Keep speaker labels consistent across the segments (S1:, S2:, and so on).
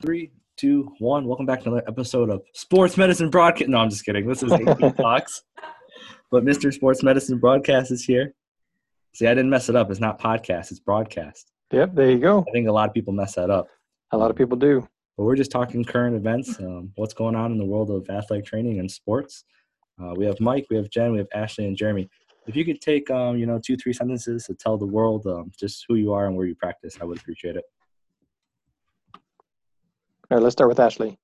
S1: Three, two, one. Welcome back to another episode of Sports Medicine Broadcast. No, I'm just kidding. This is AP Talks. But Mr. Sports Medicine Broadcast is here. See, I didn't mess it up. It's not podcast, it's broadcast.
S2: Yep, there you go.
S1: I think a lot of people mess that up.
S2: A lot of people do.
S1: But we're just talking current events, um, what's going on in the world of athletic training and sports. Uh, we have Mike, we have Jen, we have Ashley, and Jeremy. If you could take, um, you know, two, three sentences to tell the world um, just who you are and where you practice, I would appreciate it.
S2: All right, let's start with Ashley.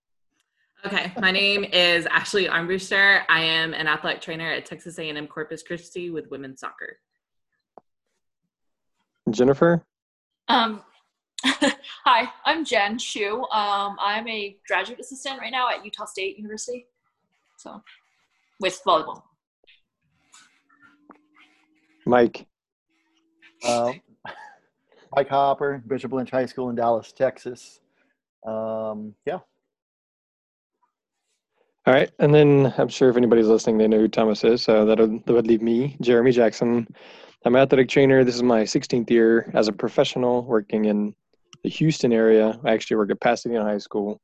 S3: Okay, my name is Ashley Armbruster. I am an athletic trainer at Texas A&M Corpus Christi with women's soccer.
S2: Jennifer.
S4: Um, hi, I'm Jen Shu. Um, I'm a graduate assistant right now at Utah State University. So, with volleyball.
S2: Mike.
S5: Uh, Mike Hopper, Bishop Lynch High School in Dallas, Texas. Um, yeah.
S2: All right, and then I'm sure if anybody's listening, they know who Thomas is. So that would, that would leave me, Jeremy Jackson. I'm an athletic trainer. This is my 16th year as a professional working in the Houston area. I actually work at Pasadena High School.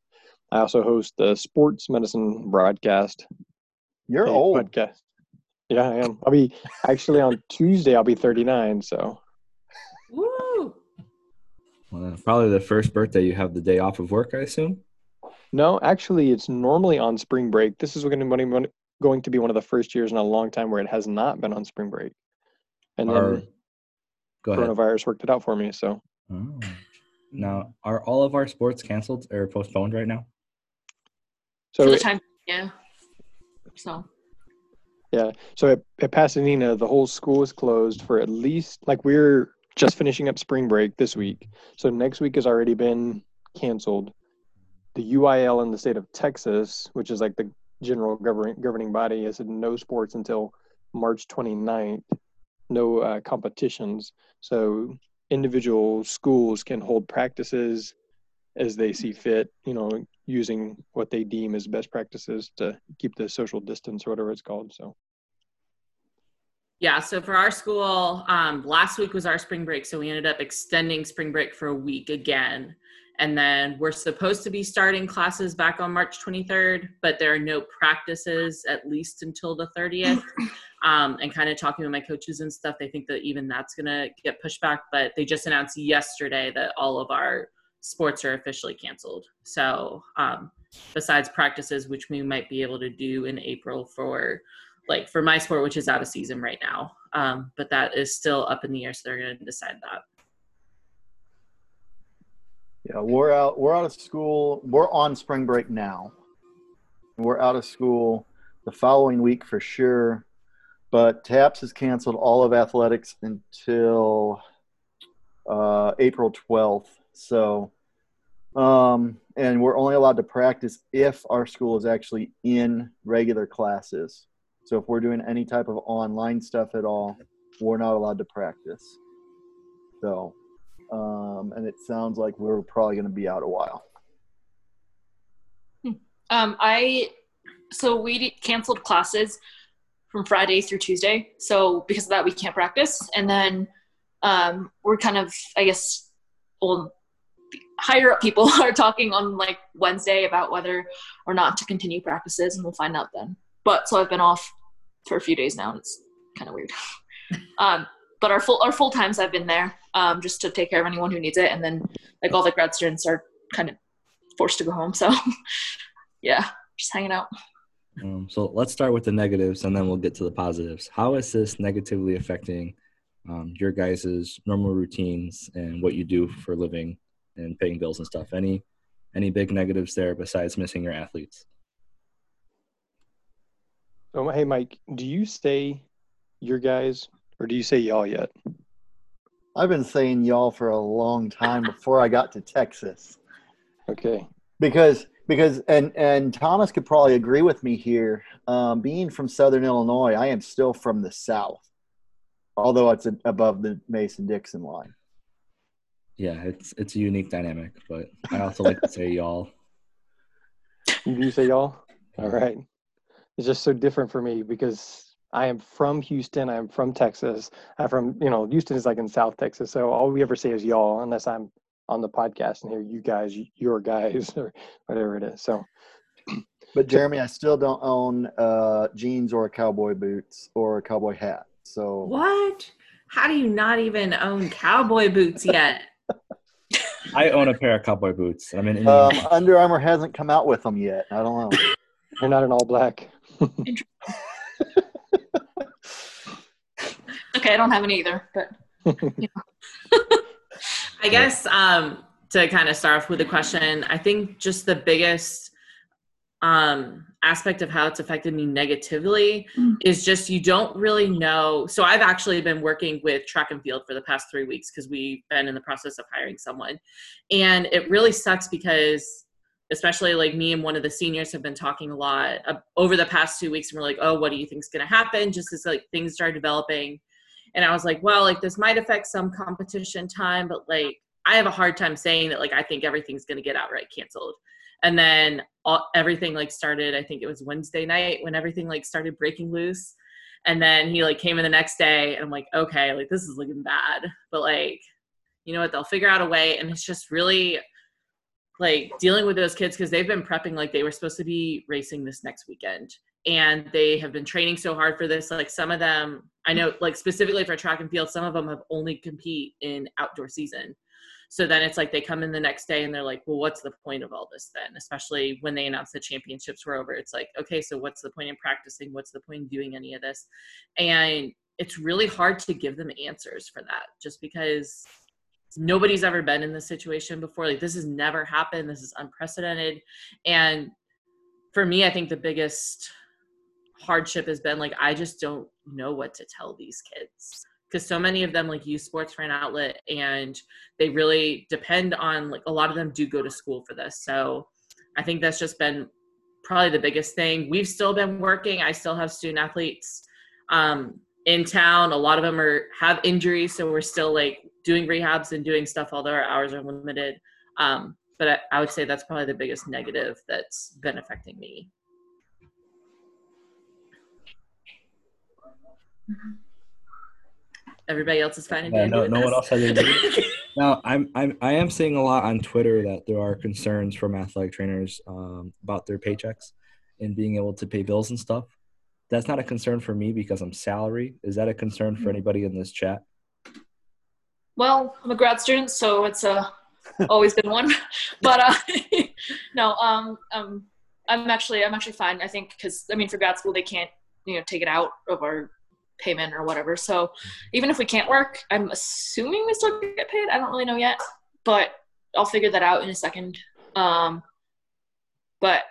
S2: I also host the sports medicine broadcast.
S5: You're old.
S2: Podcast. Yeah, I am. I'll be actually on Tuesday. I'll be 39. So.
S3: Woo!
S1: Well, probably the first birthday you have the day off of work, I assume.
S2: No, actually, it's normally on spring break. This is going to be going to be one of the first years in a long time where it has not been on spring break, and then
S1: Are- Go ahead.
S2: coronavirus worked it out for me. So
S1: Oh. Now, are all of our sports canceled or postponed right now?
S4: For
S2: so
S4: the time, yeah. So,
S2: yeah, so at, at Pasadena, the whole school is closed for at least like we're just finishing up spring break this week. So next week has already been canceled. The UIL in the state of Texas, which is like the general governing governing body, has said no sports until March 29th, no uh, competitions. So individual schools can hold practices as they see fit, you know, using what they deem as best practices to keep the social distance or whatever it's called. So
S3: Yeah, so for our school, um, last week was our spring break, so we ended up extending spring break for a week again. And then we're supposed to be starting classes back on March 23rd, but there are no practices at least until the 30th. Um, and kind of talking with my coaches and stuff, they think that even that's going to get pushed back. But they just announced yesterday that all of our sports are officially canceled. So um, besides practices, which we might be able to do in April for like for my sport, which is out of season right now. Um, but that is still up in the air, so they're going to decide that.
S5: Yeah, we're out. We're out of school. We're on spring break now. We're out of school the following week for sure. But TAPS has canceled all of athletics until uh, April 12th. So, um, and we're only allowed to practice if our school is actually in regular classes. So, if we're doing any type of online stuff at all, we're not allowed to practice. So, um, and it sounds like we're probably going to be out a while.
S4: um, I so we canceled classes from Friday through Tuesday. So because of that, we can't practice, and then um, we're kind of, I guess, well, higher up people are talking on like Wednesday about whether or not to continue practices, and we'll find out then. But so I've been off for a few days now, and it's kind of weird. um, but our full our full times I've been there um, just to take care of anyone who needs it, and then like all the grad students are kind of forced to go home. So yeah, just hanging out.
S1: Um, so let's start with the negatives and then we'll get to the positives. How is this negatively affecting um, your guys' normal routines and what you do for living and paying bills and stuff? Any any big negatives there besides missing your athletes?
S2: So, hey, Mike, do you say your guys or do you say y'all yet?
S5: I've been saying y'all for a long time before I got to Texas.
S2: Okay.
S5: because because and and Thomas could probably agree with me here. Um, being from Southern Illinois, I am still from the South, although it's above the Mason Dixon line.
S1: Yeah, it's it's a unique dynamic, but I also like to say y'all.
S2: Do you say y'all? All right. It's just so different for me because I am from Houston. I'm from Texas. I'm from, you know, Houston is like in South Texas. So all we ever say is y'all, unless I'm on the podcast and hear you guys, your guys, or whatever it is. So,
S5: but Jeremy, I still don't own uh, jeans or cowboy boots or a cowboy hat. So
S3: what? How do you not even own cowboy boots yet?
S1: I own a pair of cowboy boots. I mean,
S5: um, Under Armour hasn't come out with them yet. I don't know.
S2: They're not an all black.
S4: okay, I don't have any either, but.
S3: I guess um, to kind of start off with a question, I think just the biggest um, aspect of how it's affected me negatively mm. is just you don't really know. So I've actually been working with track and field for the past three weeks because we've been in the process of hiring someone, and it really sucks because especially like me and one of the seniors have been talking a lot uh, over the past two weeks and we're like oh what do you think is going to happen? Just as like things start developing. And i was like well like this might affect some competition time but like i have a hard time saying that like i think everything's going to get outright canceled. And then all, everything like started i think it was wednesday night when everything like started breaking loose. And then he like came in the next day and i'm like okay like this is looking bad. But like you know what? They'll figure out a way and it's just really like dealing with those kids because they've been prepping like they were supposed to be racing this next weekend. And they have been training so hard for this like some of them i know like specifically for track and field some of them have only compete in outdoor season. So then it's like they come in the next day and they're like well what's the point of all this then? Especially when they announce the championships were over it's like okay so what's the point in practicing? What's the point in doing any of this? And it's really hard to give them answers for that just because nobody's ever been in this situation before. Like this has never happened. This is unprecedented. And for me i think the biggest hardship has been like i just don't know what to tell these kids. Because so many of them like use sports for an outlet and they really depend on like a lot of them do go to school for this. So i think that's just been probably the biggest thing. We've still been working. I still have student athletes um, in town. A lot of them are have injuries so we're still like doing rehabs and doing stuff although our hours are limited. Um, but I, I, would say that's probably the biggest negative that's been affecting me. Everybody else is finding
S1: yeah, no, no one else has anything now I'm, I'm i am seeing a lot on twitter that there are concerns from athletic trainers um, about their paychecks and being able to pay bills and stuff. That's not a concern for me because i'm salary. Is that a concern for mm-hmm. anybody in this chat
S4: well, I'm a grad student, so it's uh, always been one. but uh, no, um, um, I'm actually I'm actually fine. I think because I mean for grad school they can't you know take it out of our payment or whatever. So even if we can't work, I'm assuming we still get paid. I don't really know yet, but I'll figure that out in a second. Um, but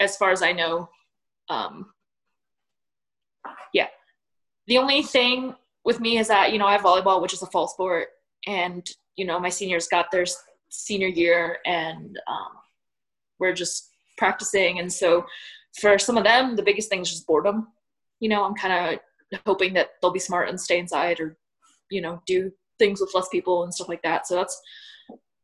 S4: as far as I know, um, yeah, the only thing with me is that you know I have volleyball, which is a fall sport, and you know my seniors got their senior year, and um, we're just practicing. And so for some of them, the biggest thing is just boredom. You know, I'm kind of hoping that they'll be smart and stay inside, or you know, do things with less people and stuff like that. So that's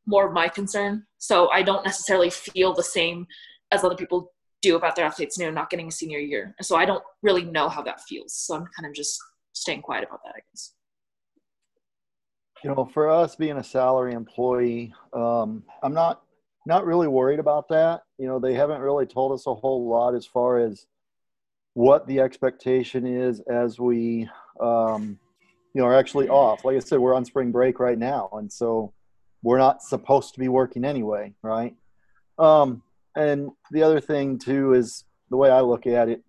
S4: more of my concern. So I don't necessarily feel the same as other people do about their athletes, you know, not getting a senior year. So I don't really know how that feels. So I'm kind of just staying quiet about that, I guess.
S5: You know, for us being a salary employee, um, I'm not not really worried about that. You know, they haven't really told us a whole lot as far as what the expectation is as we, um, you know, are actually off. Like I said, we're on spring break right now, and so we're not supposed to be working anyway, right? Um, and the other thing too is the way I look at it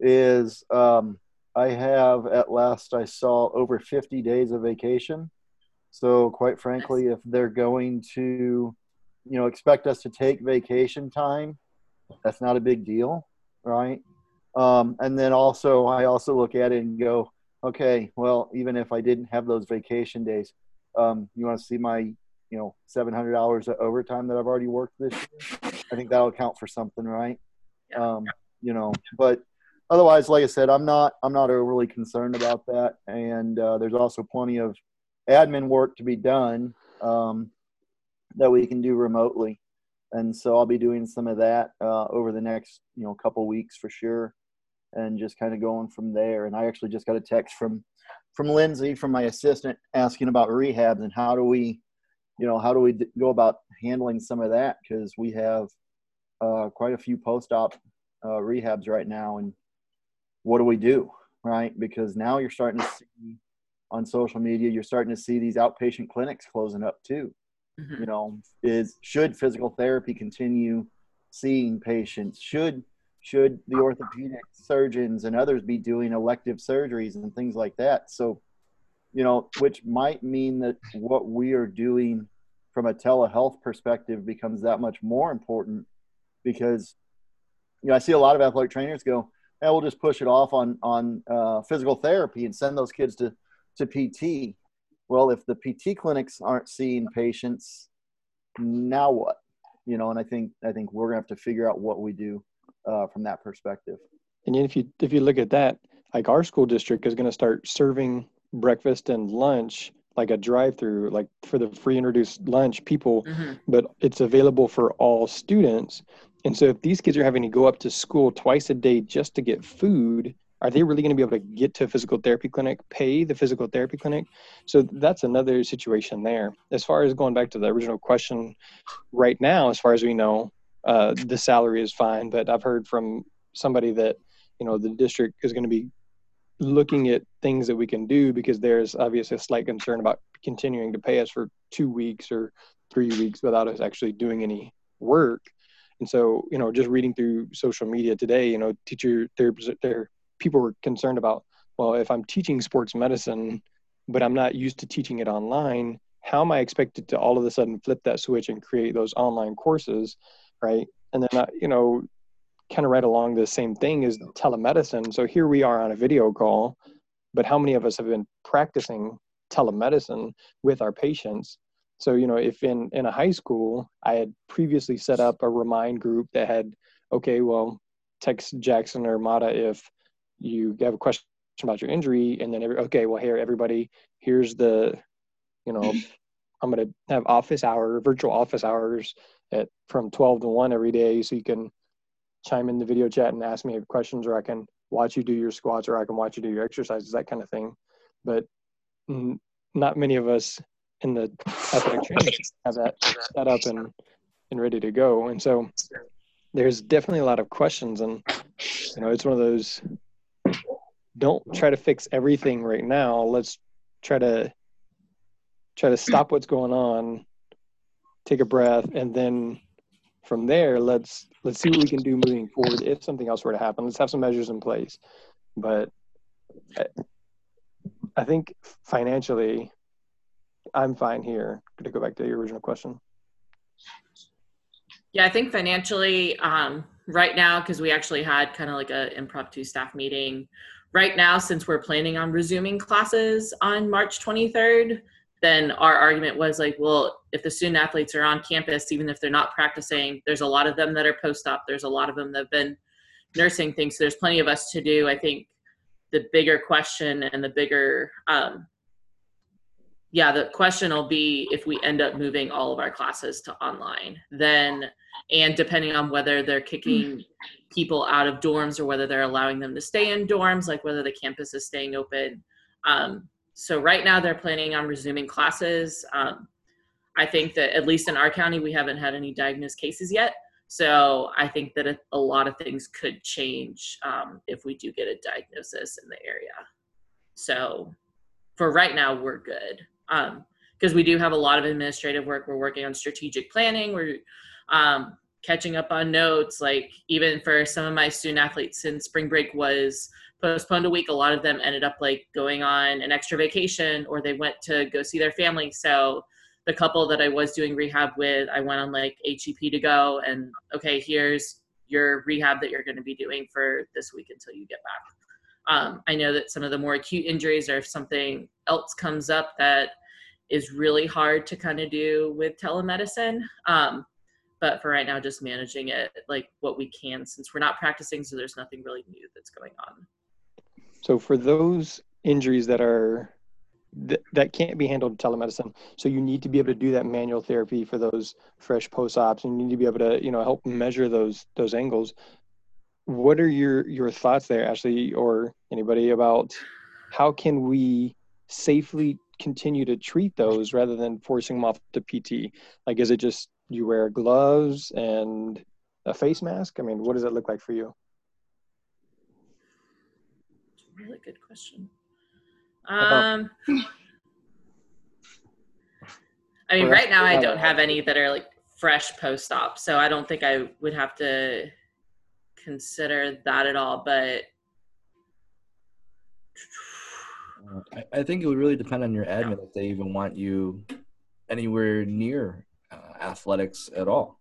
S5: is um, I have at last I saw over 50 days of vacation. So quite frankly, if they're going to, you know, expect us to take vacation time, that's not a big deal, right? Um, and then also, I also look at it and go, okay, well, even if I didn't have those vacation days, um, you want to see my, you know, 700 hours of overtime that I've already worked this year? I think that'll count for something, right? Um, you know, but otherwise, like I said, I'm not I'm not overly concerned about that. And uh, there's also plenty of admin work to be done um, that we can do remotely. And so I'll be doing some of that uh, over the next you know couple weeks for sure, and just kind of going from there. And I actually just got a text from from Lindsay from my assistant asking about rehabs and how do we you know, how do we d- go about handling some of that? Because we have uh, quite a few post-op uh, rehabs right now, and what do we do, right? Because now you're starting to see on social media, you're starting to see these outpatient clinics closing up too.
S3: Mhm.
S5: You know, is should physical therapy continue seeing patients? Should should the orthopedic surgeons and others be doing elective surgeries and things like that? So, you know, which might mean that what we are doing from a telehealth perspective becomes that much more important because, you know, I see a lot of athletic trainers go, "Yeah, we'll just push it off on on uh, physical therapy and send those kids to to PT." Well, if the PT clinics aren't seeing patients, now what? You know, and I think I think we're gonna have to figure out what we do uh, from that perspective.
S2: And if you if you look at that, like our school district is going to start serving breakfast and lunch like a drive-through, like for the free introduced lunch people,
S3: Mhm.
S2: but it's available for all students. And so if these kids are having to go up to school twice a day just to get food, are they really going to be able to get to a physical therapy clinic, pay the physical therapy clinic? So that's another situation there. As far as going back to the original question, right now, as far as we know, uh, the salary is fine. But I've heard from somebody that you know the district is going to be looking at things that we can do because there's obviously a slight concern about continuing to pay us for two weeks or three weeks without us actually doing any work. And so, you know, just reading through social media today, you know, teacher there there people were concerned about, well, if I'm teaching sports medicine, but I'm not used to teaching it online, how am I expected to all of a sudden flip that switch and create those online courses, right? And then, uh, you know, kind of right along the same thing is telemedicine. So here we are on a video call, but how many of us have been practicing telemedicine with our patients? So, you know, if in, in a high school, I had previously set up a remind group that had, okay, well, text Jackson or Mata if you have a question about your injury, and then, every, okay, well, here, everybody, here's the, you know, I'm going to have office hour, virtual office hours at from 12 to 1 every day. So you can chime in the video chat and ask me questions, or I can watch you do your squats, or I can watch you do your exercises, that kind of thing. But not many of us in the athletic training have that set up and and ready to go. And so there's definitely a lot of questions, and you know, it's one of those. Don't try to fix everything right now. Let's try to try to stop what's going on, take a breath, and then from there, let's let's see what we can do moving forward. If something else were to happen, let's have some measures in place. But I, I think financially, I'm fine here. To go back to your original question.
S3: Yeah, I think financially, um, right now, because we actually had kind of like a impromptu staff meeting. Right now, since we're planning on resuming classes on March 23rd, then our argument was like, well, if the student athletes are on campus, even if they're not practicing, there's a lot of them that are post-op. There's a lot of them that have been nursing things. So there's plenty of us to do. I think the bigger question and the bigger, um, yeah, the question will be if we end up moving all of our classes to online, then, and depending on whether they're kicking people out of dorms or whether they're allowing them to stay in dorms, like whether the campus is staying open. Um, so right now they're planning on resuming classes. Um, I think that at least in our county, we haven't had any diagnosed cases yet. So I think that a, a lot of things could change um, if we do get a diagnosis in the area. So for right now, we're good because we do have a lot of administrative work. We're working on strategic planning. We're um, catching up on notes. Like even for some of my student athletes, since spring break was postponed a week, a lot of them ended up like going on an extra vacation or they went to go see their family. So the couple that I was doing rehab with, I went on like HEP to go and okay, here's your rehab that you're going to be doing for this week until you get back. Um, I know that some of the more acute injuries or if something else comes up that is really hard to kind of do with telemedicine. Um, but for right now, just managing it like what we can since we're not practicing, so there's nothing really new that's going on.
S2: So for those injuries that are th- that can't be handled telemedicine, so you need to be able to do that manual therapy for those fresh post-ops, and you need to be able to you know help measure those those angles. What are your your thoughts there, Ashley, or anybody about how can we safely continue to treat those rather than forcing them off to PT? Like, is it just you wear gloves and a face mask? I mean, what does it look like for you?
S3: Really good question. Um, I mean, right now I don't have any that are like fresh post op, so I don't think I would have to consider that at all. But
S1: Uh, I, I think it would really depend on your admin if they even want you anywhere near uh, athletics at all.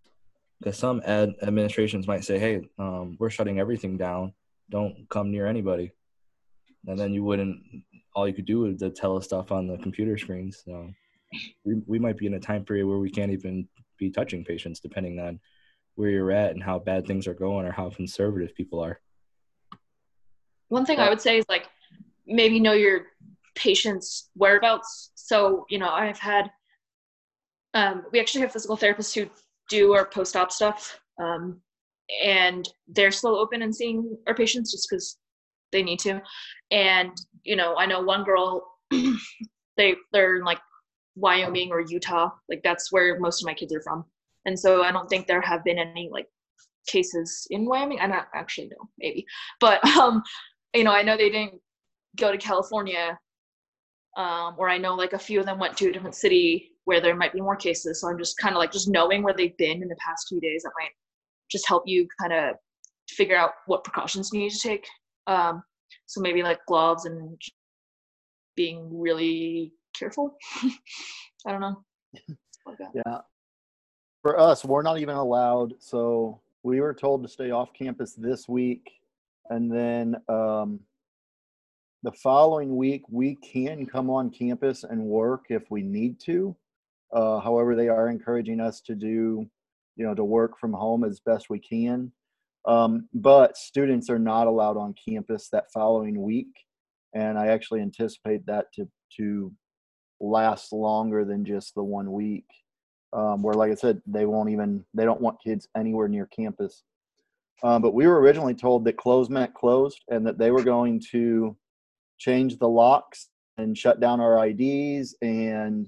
S1: Because some ad administrations might say, "Hey, um, we're shutting everything down. Don't come near anybody," and then you wouldn't. All you could do is to tell us stuff on the computer screens. So we we might be in a time period where we can't even be touching patients, depending on where you're at and how bad things are going or how conservative people are.
S4: One thing I would say is like maybe know your patient's whereabouts. So, you know, I've had, um, we actually have physical therapists who do our post op stuff. Um, and they're still open and seeing our patients just because they need to. And, you know, I know one girl, they, they're in like Wyoming or Utah. Like that's where most of my kids are from. And so I don't think there have been any like cases in Wyoming. I don't actually know, maybe. But um, you know, I know they didn't go to California, um, or I know like a few of them went to a different city where there might be more cases. So I'm just kind of like just knowing where they've been in the past few days that might just help you kind of figure out what precautions you need to take. Um, so maybe like gloves and being really careful. I don't know.
S5: Yeah. For us, we're not even allowed. So we were told to stay off campus this week. And then um, the following week, we can come on campus and work if we need to. Uh, however, they are encouraging us to do, you know, to work from home as best we can. Um, but students are not allowed on campus that following week, and I actually anticipate that to to last longer than just the one week. Um, where, like I said, they won't even they don't want kids anywhere near campus. Um, but we were originally told that closed meant closed, and that they were going to change the locks and shut down our IDs and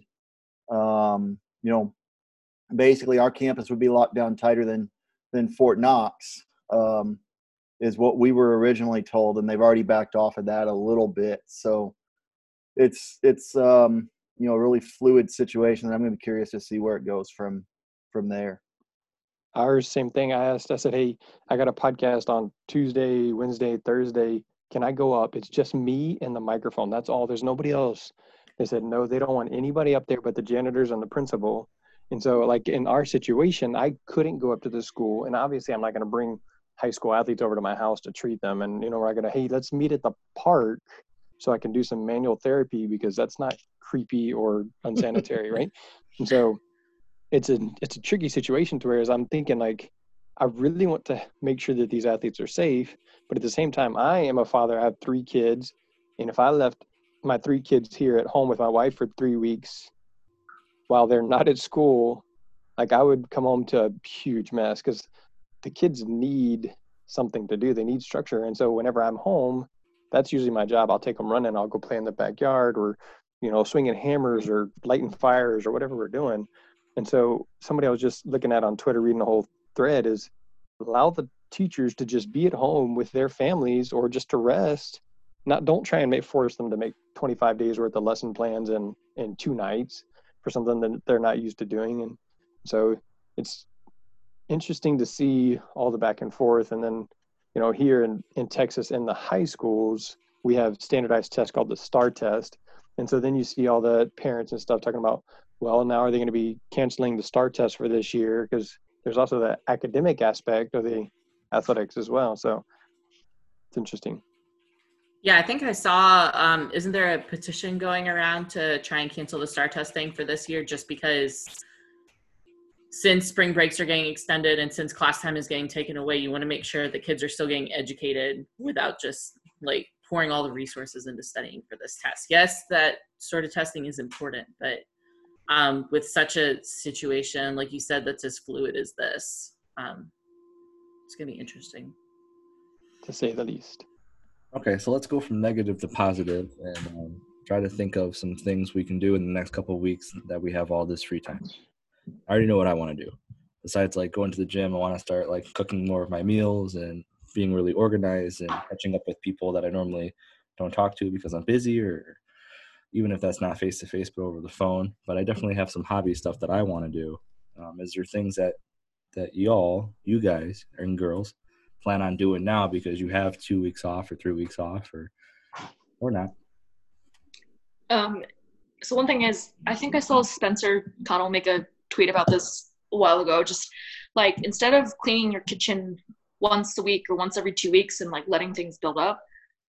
S5: um, you know basically our campus would be locked down tighter than than Fort Knox um, is what we were originally told and they've already backed off of that a little bit so it's it's um, you know a really fluid situation and I'm going to be curious to see where it goes from from there
S2: ours same thing i asked i said hey i got a podcast on tuesday wednesday thursday can I go up? It's just me and the microphone. That's all. There's nobody else. They said, no, they don't want anybody up there but the janitors and the principal. And so, like in our situation, I couldn't go up to the school. And obviously, I'm not going to bring high school athletes over to my house to treat them. And, you know, we're going to, hey, let's meet at the park so I can do some manual therapy because that's not creepy or unsanitary, right? And so, it's a it's a tricky situation to where as I'm thinking like I really want to make sure that these athletes are safe, but at the same time, I am a father. I have three kids, and if I left my three kids here at home with my wife for three weeks while they're not at school, like I would come home to a huge mess because the kids need something to do. They need structure, and so whenever I'm home, that's usually my job. I'll take them running. I'll go play in the backyard, or you know, swinging hammers or lighting fires or whatever we're doing. And so somebody I was just looking at on Twitter, reading the whole thread is allow the teachers to just be at home with their families or just to rest not don't try and make force them to make 25 days worth of lesson plans in in two nights for something that they're not used to doing and so it's interesting to see all the back and forth and then you know here in, in texas in the high schools we have standardized tests called the STAAR test and so then you see all the parents and stuff talking about well now are they going to be canceling the STAAR test for this year because there's also the academic aspect of the athletics as well. So it's interesting.
S3: Yeah, I think I saw. Um, isn't there a petition going around to try and cancel the STAAR testing for this year, just because since spring breaks are getting extended and since class time is getting taken away, you want to make sure the kids are still getting educated without just like pouring all the resources into studying for this test. Yes, that sort of testing is important, but um, with such a situation, like you said, that's as fluid as this. Um, it's going to be interesting.
S2: To say the least.
S1: Okay, so let's go from negative to positive and um, try to think of some things we can do in the next couple of weeks that we have all this free time. I already know what I want to do. Besides like going to the gym, I want to start like cooking more of my meals and being really organized and catching up with people that I normally don't talk to because I'm busy or even if that's not face to face but over the phone. But I definitely have some hobby stuff that I want to do. Um, is there things that that y'all, you guys and girls, plan on doing now because you have two weeks off or three weeks off or or not?
S4: Um, so one thing is, I think I saw Spencer Connell make a tweet about this a while ago. Just like instead of cleaning your kitchen once a week or once every two weeks and like letting things build up,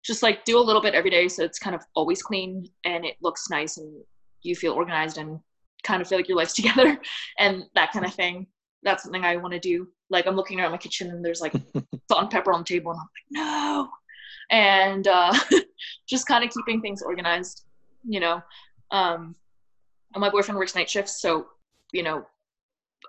S4: just like do a little bit every day so it's kind of always clean and it looks nice and you feel organized and kind of feel like your life's together and that kind of thing. That's something I want to do. Like I'm looking around my kitchen and there's like salt and pepper on the table and I'm like, no. And uh, just kind of keeping things organized, you know. Um, and my boyfriend works night shifts, so you know,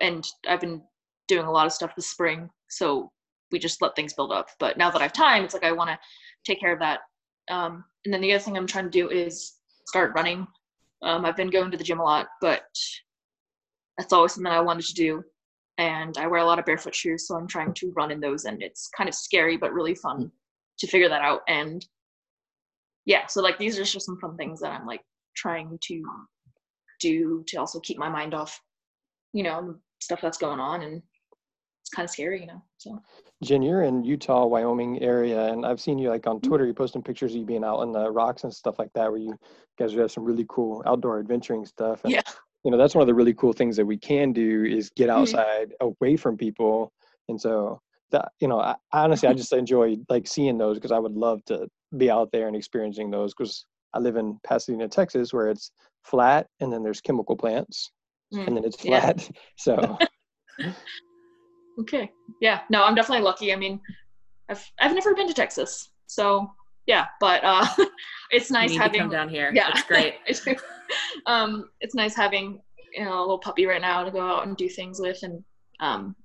S4: and I've been doing a lot of stuff this spring, so we just let things build up. But now that I have time, it's like I want to take care of that. Um, and then the other thing I'm trying to do is start running. Um, I've been going to the gym a lot, but that's always something I wanted to do. And I wear a lot of barefoot shoes, so I'm trying to run in those, and it's kind of scary but really fun to figure that out. And yeah, so like these are just some fun things that I'm like trying to do to also keep my mind off, you know, stuff that's going on, and it's kind of scary, you know. So
S2: Jen, you're in Utah, Wyoming area, and I've seen you like on
S4: Mm-hmm.
S2: Twitter. you're posting pictures of you being out on the rocks and stuff like that, where you guys have some really cool outdoor adventuring stuff. And,
S4: Yeah.
S2: You know, that's one of the really cool things that we can do is get
S4: Mhm.
S2: outside, away from people, and so that you know, I, honestly, I just enjoy like seeing those because I would love to be out there and experiencing those because I live in Pasadena, Texas, where it's flat and then there's chemical plants
S4: Mm,
S2: and then it's
S4: yeah.
S2: flat. So
S4: okay, yeah, no, I'm definitely lucky. I mean, I've I've never been to Texas, so yeah, but uh, it's nice having
S3: come down here.
S4: Yeah,
S3: It's great.
S4: I um, it's nice having you know a little puppy right now to go out and do things with, and um,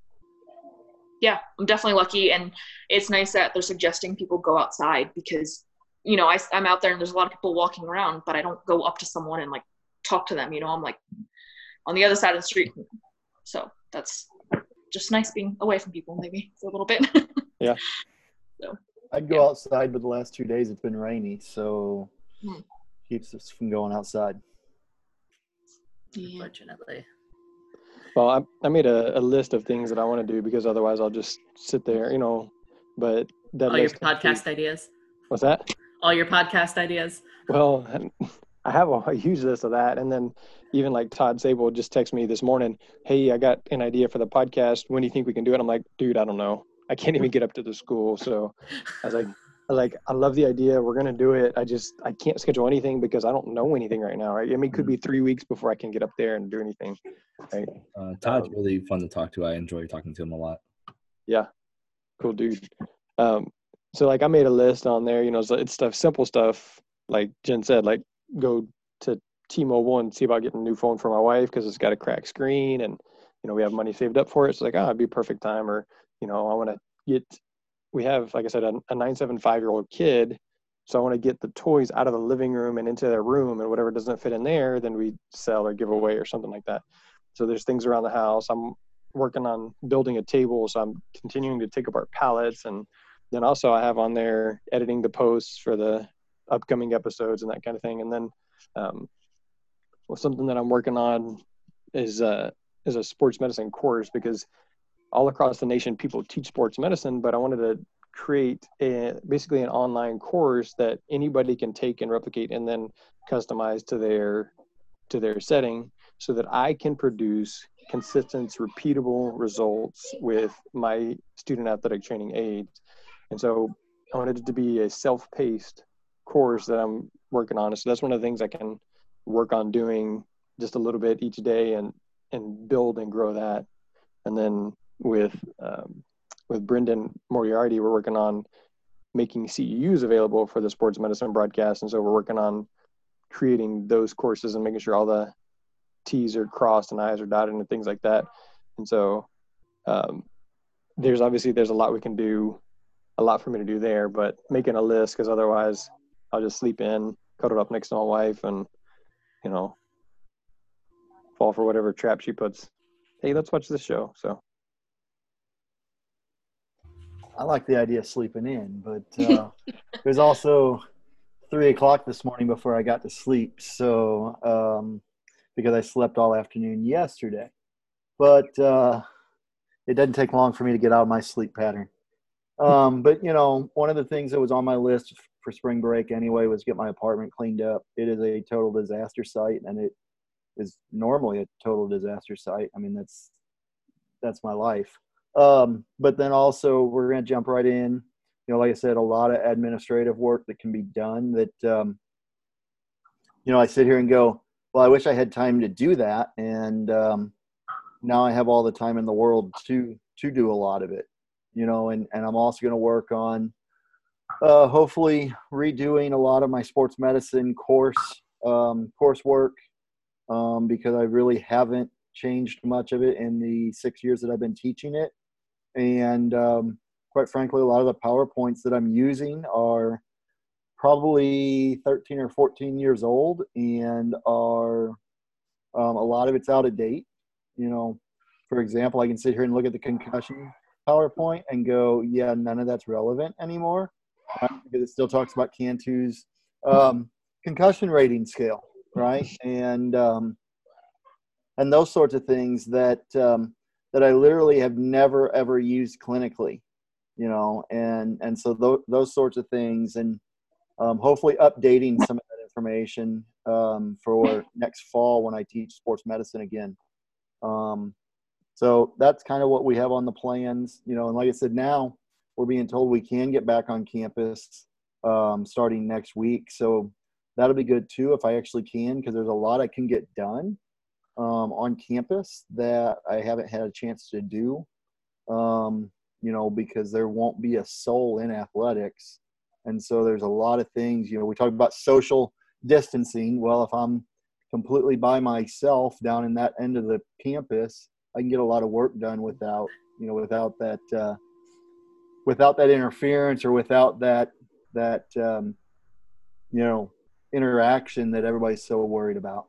S4: yeah, I'm definitely lucky, and it's nice that they're suggesting people go outside because you know I, I'm out there and there's a lot of people walking around, but I don't go up to someone and like talk to them. You know, I'm like on the other side of the street, so that's just nice being away from people maybe for a little bit. Yeah.
S5: So I'd go outside, but the last two days it's been rainy, so
S4: Hmm.
S5: keeps us from going outside.
S4: yeah.
S3: Unfortunately.
S2: Well, I, I made a, a list of things that I want to do because otherwise I'll just sit there, you know. But that
S3: All your
S2: list includes-
S3: podcast ideas.
S2: What's that?
S3: All your podcast ideas.
S2: Well, I have a, huge list of that, and then even like Todd Sable just texted me this morning. Hey, I got an idea for the podcast. When do you think we can do it? I'm like, dude, I don't know. I can't even get up to the school. So I was like, I was like, I love the idea. We're gonna do it. I just I can't schedule anything because I don't know anything right now. Right? I mean, it could be three weeks before I can get up there and do anything. Right?
S1: Uh, Todd's
S2: Um,
S1: really fun to talk to. I enjoy talking to him a lot.
S2: Yeah, cool dude. Um, so like I made a list on there. You know, so it's stuff, simple stuff. Like Jen said, like go to T-Mobile and see about getting a new phone for my wife because it's got a cracked screen, and you know we have money saved up for it. So like, oh, it'd be perfect time. Or you know, I want to get. We have, like I said, a, a nine seven five year old kid. So I want to get the toys out of the living room and into their room, and whatever doesn't fit in there, then we sell or give away or something like that. So there's things around the house. I'm working on building a table, so I'm continuing to take apart pallets, and then also I have on there editing the posts for the upcoming episodes and that kind of thing. And then um, well, something that I'm working on is uh, is a sports medicine course because all across the nation people teach sports medicine, but I wanted to create a, basically an online course that anybody can take and replicate and then customize to their to their setting so that I can produce consistent, repeatable results with my student athletic training aids. And so I wanted it to be a self-paced course that I'm working on. So that's one of the things I can work on doing just a little bit each day and and build and grow that. And then with um, with Brendan Moriarty, we're working on making CEUs available for the sports medicine broadcast. And so we're working on creating those courses and making sure all the T's are crossed and I's are dotted and things like that. And so um, there's obviously there's a lot we can do, a lot for me to do there, but making a list because otherwise I'll just sleep in cuddled up next to my wife and, you know, fall for whatever trap she puts. Hey, let's watch this show. So
S5: I like the idea of sleeping in, but uh, it was also three o'clock this morning before I got to sleep. So um, because I slept all afternoon yesterday, but uh, it doesn't take long for me to get out of my sleep pattern. Um, but you know, one of the things that was on my list for spring break anyway was get my apartment cleaned up. It is a total disaster site, and it is normally a total disaster site. I mean, that's that's my life. Um, but then also we're going to jump right in. You know, like I said, a lot of administrative work that can be done. That um, you know, I sit here and go, well, I wish I had time to do that, and um, now I have all the time in the world to to do a lot of it. You know, and and I'm also going to work on uh, hopefully redoing a lot of my sports medicine course um, coursework um, because I really haven't changed much of it in the six years that I've been teaching it. And um, quite frankly, a lot of the PowerPoints that I'm using are probably 13 or 14 years old and are um, a lot of it's out of date. You know, for example, I can sit here and look at the concussion PowerPoint and go, yeah, none of that's relevant anymore? Because it still talks about Cantu's um, concussion rating scale, right? And um, and those sorts of things that um, that I literally have never ever used clinically, you know, and and so th- those sorts of things, and um, hopefully updating some of that information um, for next fall when I teach sports medicine again. Um, so that's kind of what we have on the plans, you know, and like I said, now we're being told we can get back on campus um, starting next week, so that'll be good too if I actually can, because there's a lot I can get done um, on campus that I haven't had a chance to do. Um, you know, because there won't be a soul in athletics. And so there's a lot of things, you know, we talk about social distancing. Well, if I'm completely by myself down in that end of the campus, I can get a lot of work done without, you know, without that, uh, without that interference or without that, that, um, you know, interaction that everybody's so worried about.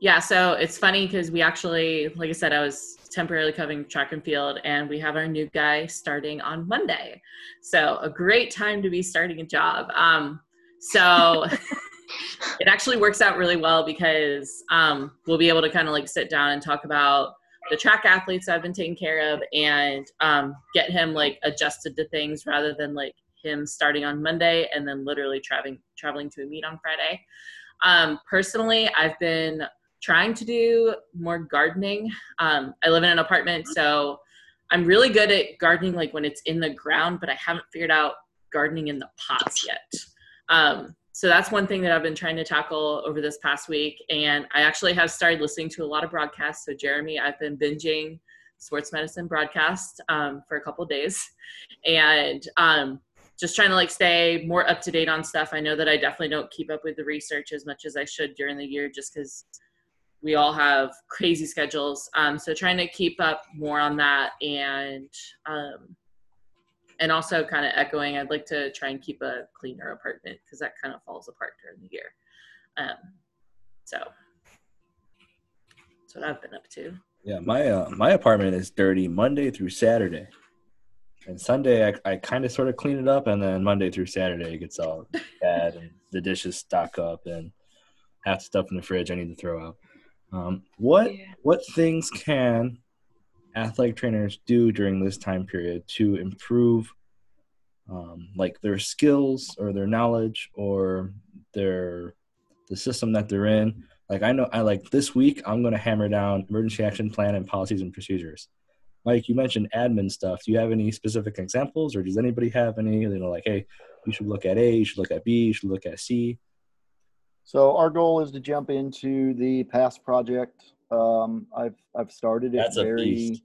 S3: Yeah, so it's funny because we actually, like I said, I was temporarily covering track and field, and we have our new guy starting on Monday. So a great time to be starting a job. Um, so it actually works out really well because um, we'll be able to kind of like sit down and talk about the track athletes I've been taking care of and um, get him like adjusted to things rather than like him starting on Monday and then literally traveling traveling to a meet on Friday. Um, personally, I've been trying to do more gardening. Um, I live in an apartment, so I'm really good at gardening like when it's in the ground, but I haven't figured out gardening in the pots yet. Um, so that's one thing that I've been trying to tackle over this past week. And I actually have started listening to a lot of broadcasts. So Jeremy, I've been binging sports medicine broadcast um, for a couple days, and um, just trying to like stay more up to date on stuff. I know that I definitely don't keep up with the research as much as I should during the year, just because we all have crazy schedules. Um, so trying to keep up more on that and um, and also kind of echoing, I'd like to try and keep a cleaner apartment because that kind of falls apart during the year. Um, so that's what I've been up to.
S1: Yeah, my uh, my apartment is dirty Monday through Saturday, and Sunday I, I kind of sort of clean it up, and then Monday through Saturday it gets all bad, and the dishes stock up, and half the stuff in the fridge I need to throw out. Um, what yeah. what things can athletic trainers do during this time period to improve um, like their skills or their knowledge or their the system that they're in. Like i know i like this week i'm going to hammer down emergency action plan and policies and procedures. Mike you mentioned admin stuff. Do you have any specific examples or does anybody have any? You know like hey you should look at a you should look at b you should look at c.
S5: So our goal is to jump into the past project. Um, I've I've started it
S1: That's
S5: very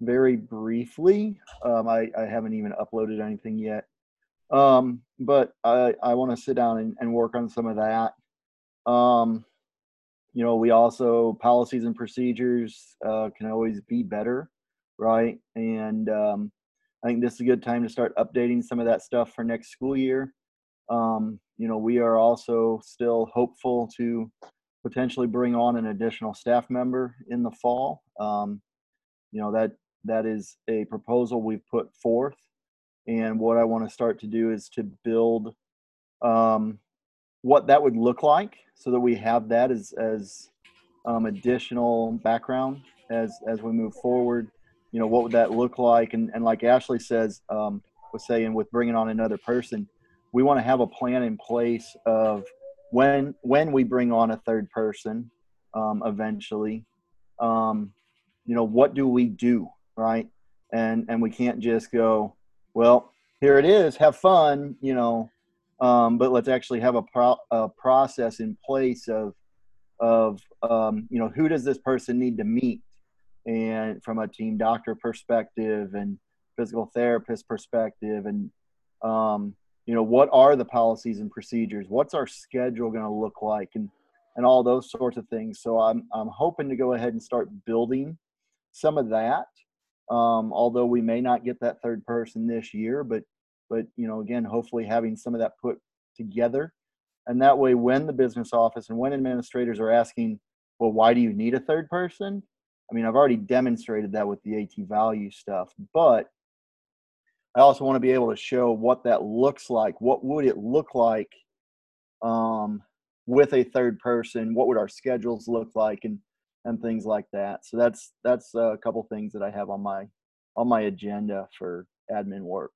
S5: very briefly. Um, I, I haven't even uploaded anything yet. Um, but I, I want to sit down and, and work on some of that. Um, you know, we also policies and procedures uh, can always be better, right? And um, I think this is a good time to start updating some of that stuff for next school year. Um, you know, we are also still hopeful to potentially bring on an additional staff member in the fall. Um, you know that that is a proposal we've put forth, and what I want to start to do is to build um, what that would look like, so that we have that as as um, additional background as as we move forward. You know, what would that look like? And and like Ashley says, um, was saying with bringing on another person, we want to have a plan in place of when when we bring on a third person um, eventually um, you know what do we do right? And and we can't just go well here it is have fun you know um, but let's actually have a, pro- a process in place of of um, you know who does this person need to meet? And from a team doctor perspective and physical therapist perspective and um, you know what are the policies and procedures? What's our schedule going to look like? And and all those sorts of things. So i'm i'm hoping to go ahead and start building some of that. Um, although we may not get that third person this year but but you know again hopefully having some of that put together. And that way when the business office and when administrators are asking well why do you need a third person? I mean i've already demonstrated that with the AT value stuff but I also want to be able to show what that looks like. What would it look like um, with a third person? What would our schedules look like, and and things like that. So that's that's a couple things that I have on my on my agenda for admin work.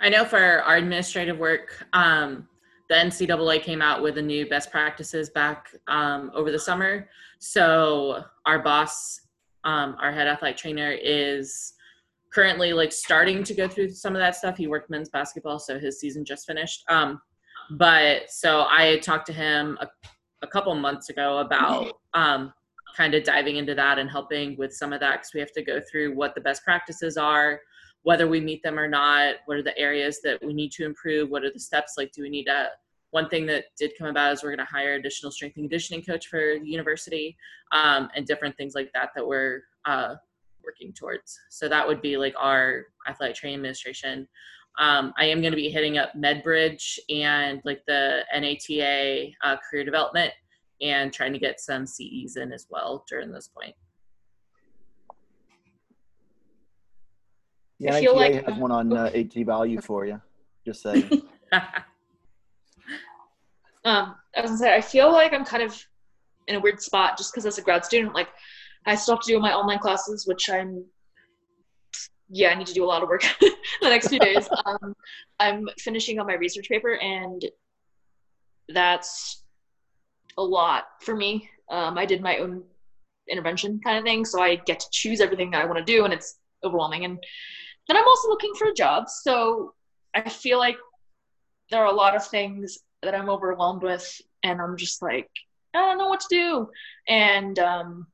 S3: I know for our administrative work, um, the NCAA came out with a new best practices back um, over the summer. So our boss, um, our head athletic trainer, is currently like starting to go through some of that stuff. He worked men's basketball, so his season just finished. Um, but so I talked to him a, a couple months ago about um, kind of diving into that and helping with some of that because we have to go through what the best practices are, whether we meet them or not, what are the areas that we need to improve, what are the steps like, do we need a one thing that did come about is we're going to hire additional strength and conditioning coach for the university um, and different things like that that we're uh, working towards. So that would be like our athletic training administration. Um, I am going to be hitting up MedBridge and like the NATA uh, career development and trying to get some CEs in as well during this point.
S5: Yeah, I feel like has one on uh, AT value for you. Just saying.
S4: um, I was gonna say, I feel like I'm kind of in a weird spot just because as a grad student, like I still have to do my online classes, which I'm yeah, I need to do a lot of work the next few days. Um, I'm finishing up my research paper, and that's a lot for me. Um, I did my own intervention kind of thing, so I get to choose everything that I want to do, and it's overwhelming. And then I'm also looking for a job, so I feel like there are a lot of things that I'm overwhelmed with, and I'm just like, I don't know what to do. And um,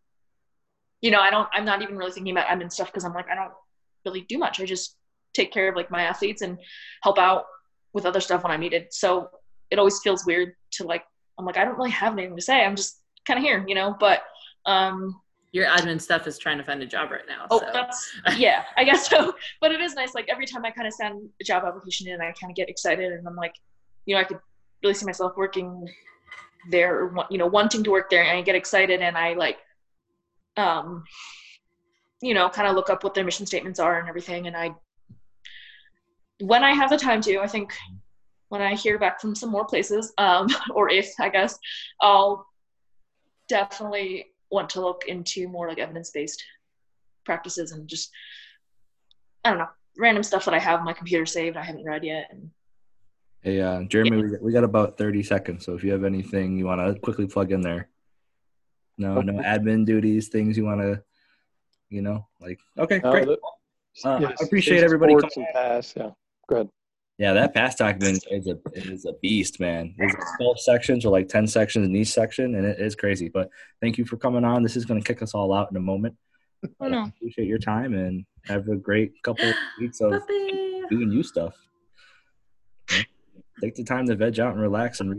S4: you know, I don't, I'm not even really thinking about admin stuff because I'm like, I don't really do much. I just take care of like my athletes and help out with other stuff when I'm needed. So it always feels weird to like, I'm like, I don't really have anything to say. I'm just kind of here, you know, but, um,
S3: your admin stuff is trying to find a job right now.
S4: Oh,
S3: so.
S4: that's yeah, I guess so. But it is nice. Like every time I kind of send a job application in, I kind of get excited, and I'm like, you know, I could really see myself working there, you know, wanting to work there, and I get excited, and I like um, you know, kind of look up what their mission statements are and everything. And I, when I have the time to, I think when I hear back from some more places, um, or if I guess, I'll definitely want to look into more like evidence based practices and just, I don't know, random stuff that I have on my computer saved I haven't read yet. And
S1: Hey, uh, Jeremy, yeah. we, got, we got about 30 seconds. So if you have anything you want to quickly plug in there. No, no admin duties, things you want to, you know, like. Okay, great. Uh, yes, I appreciate everybody coming.
S2: Pass, yeah, good.
S1: Yeah, that pass document is a is a beast, man. There's 12 sections or like 10 sections in each section, and it is crazy. But thank you for coming on. This is going to kick us all out in a moment.
S4: Oh, no.
S1: appreciate your time and have a great couple of weeks of doing you stuff. Take the time to veg out and relax and